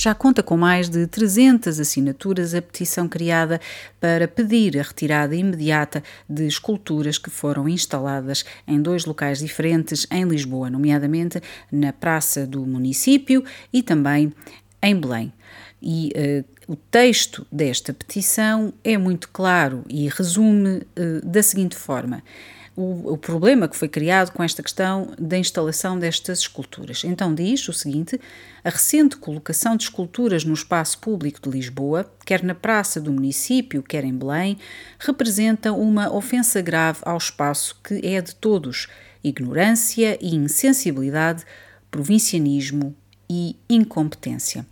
já conta com mais de 300 assinaturas a petição criada para pedir a retirada imediata de esculturas que foram instaladas em dois locais diferentes em Lisboa, nomeadamente na Praça do Município e também em Belém. E uh, o texto desta petição é muito claro e resume uh, da seguinte forma o, o, problema que foi criado com esta questão da instalação destas esculturas. Então diz o seguinte: a recente colocação de esculturas no espaço público de Lisboa, quer na praça do município, quer em Belém, representa uma ofensa grave ao espaço que é de todos, ignorância e insensibilidade, provincianismo e incompetência.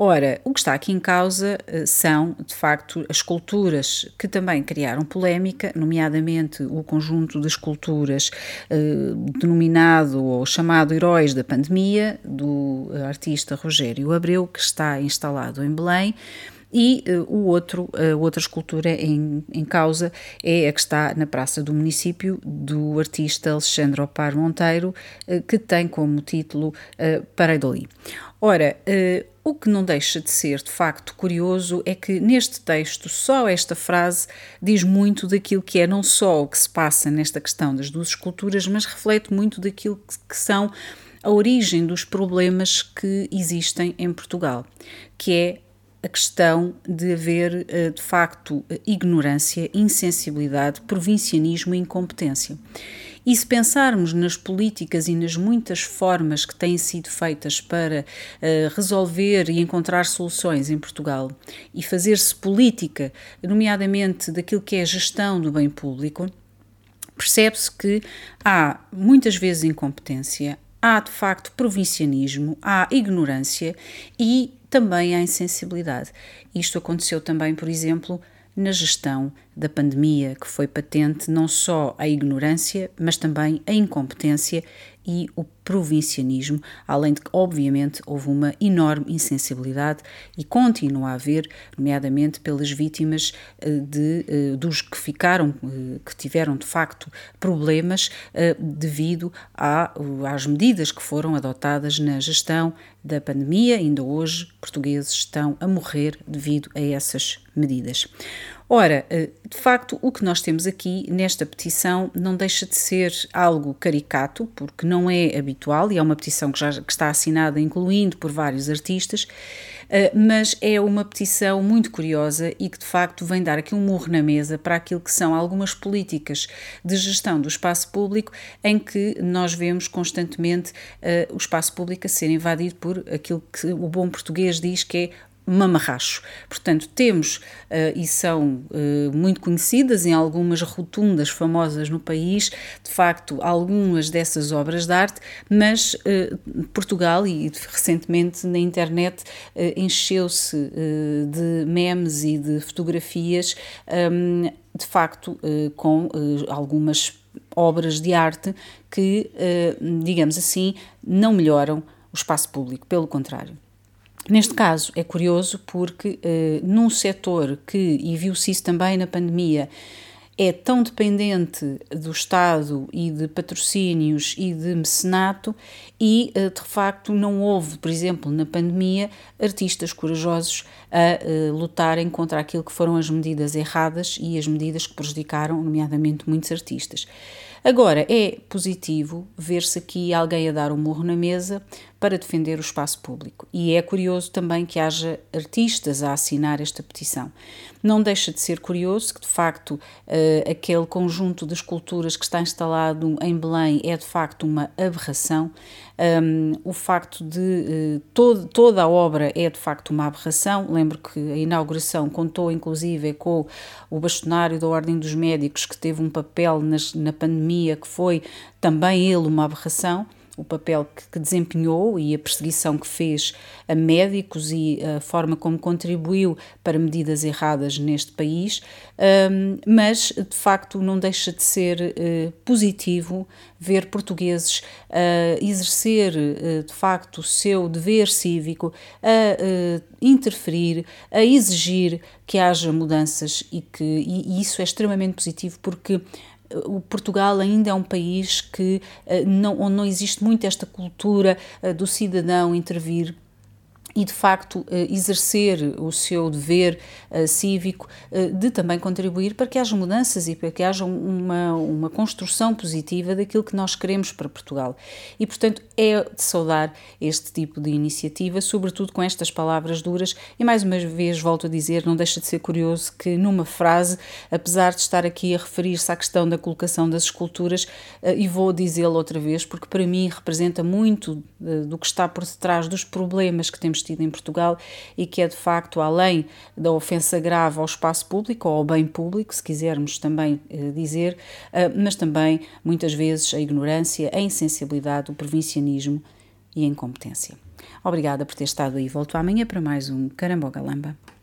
Ora, o que está aqui em causa eh, são, de facto, as esculturas que também criaram polémica, nomeadamente o conjunto de esculturas eh, denominado ou chamado Heróis da Pandemia, do artista Rogério Abreu, que está instalado em Belém. E uh, o outro, a outra escultura em, em causa é a que está na Praça do Município, do artista Alexandre Opar Monteiro, uh, que tem como título uh, Pareidoli. Ora, uh, o que não deixa de ser de facto curioso é que neste texto só esta frase diz muito daquilo que é não só o que se passa nesta questão das duas esculturas, mas reflete muito daquilo que, são a origem dos problemas que existem em Portugal, que é a questão de haver, eh, de facto, ignorância, insensibilidade, provincianismo e incompetência. E se pensarmos nas políticas e nas muitas formas que têm sido feitas para uh, resolver e encontrar soluções em Portugal e fazer-se política, nomeadamente daquilo que é a gestão do bem público, percebe-se que há muitas vezes incompetência, há de facto provincianismo, há ignorância e também há insensibilidade. Isto aconteceu também, por exemplo, na gestão da pandemia, que foi patente não só a ignorância, mas também a incompetência e o provincianismo, além de que, obviamente, houve uma enorme insensibilidade e continua a haver, nomeadamente pelas vítimas eh, de, eh, dos que ficaram, eh, que tiveram de facto problemas devido às medidas que foram adotadas na gestão da pandemia. Ainda hoje, portugueses estão a morrer devido a essas medidas. Ora, de facto, o que nós temos aqui nesta petição não deixa de ser algo caricato, porque não é habitual e é uma petição que já que está assinada, incluindo por vários artistas, eh, mas é uma petição muito curiosa e que de facto vem dar aqui um murro na mesa para aquilo que são algumas políticas de gestão do espaço público em que nós vemos constantemente uh, o espaço público a ser invadido por aquilo que o bom português diz que é mamarracho. Portanto, temos, uh, e são uh, muito conhecidas em algumas rotundas famosas no país, de facto, algumas dessas obras de arte, mas uh, Portugal, e recentemente na internet, encheu-se de memes e de fotografias, um, de facto, com algumas obras de arte que, digamos assim, não melhoram o espaço público, pelo contrário. Neste caso é curioso porque uh, num setor que, e viu-se isso também na pandemia, é tão dependente do Estado e de patrocínios e de mecenato e eh, de facto não houve, por exemplo, na pandemia, artistas corajosos a uh, lutarem contra aquilo que foram as medidas erradas e as medidas que prejudicaram, nomeadamente, muitos artistas. Agora, é positivo ver-se aqui alguém a dar um morro na mesa para defender o espaço público. E é curioso também que haja artistas a assinar esta petição. Não deixa de ser curioso que, de facto, uh, aquele conjunto de esculturas que está instalado em Belém é, de facto, uma aberração. Um, o facto de uh, todo, toda a obra é, de facto, uma aberração. Lembro que a inauguração contou, inclusive, com o bastonário da Ordem dos Médicos, que teve um papel nas, na pandemia, que foi também ele uma aberração o papel que, que, desempenhou e a perseguição que fez a médicos e a forma como contribuiu para medidas erradas neste país, um, mas de facto não deixa de ser uh, positivo ver portugueses uh, exercer uh, de facto o seu dever cívico, a interferir, a exigir que haja mudanças e que e isso é extremamente positivo porque o Portugal ainda é um país que eh, não, onde não existe muito esta cultura eh, do cidadão intervir e de facto eh, exercer o seu dever eh, cívico eh, de também contribuir para que haja mudanças e para que haja uma, uma construção positiva daquilo que nós queremos para Portugal. E, portanto, é de saudar este tipo de iniciativa, sobretudo com estas palavras duras. E mais uma vez volto a dizer, não deixa de ser curioso que numa frase, apesar de estar aqui a referir-se à questão da colocação das esculturas, e vou dizê-lo outra vez, porque para mim representa muito do que está por detrás dos problemas que temos tido em Portugal e que é de facto além da ofensa grave ao espaço público ou ao bem público, se quisermos também eh, dizer, eh, mas também muitas vezes a ignorância, a insensibilidade, o provincianismo e a incompetência. Obrigada por ter estado aí. Volto amanhã para mais um Carambogalamba.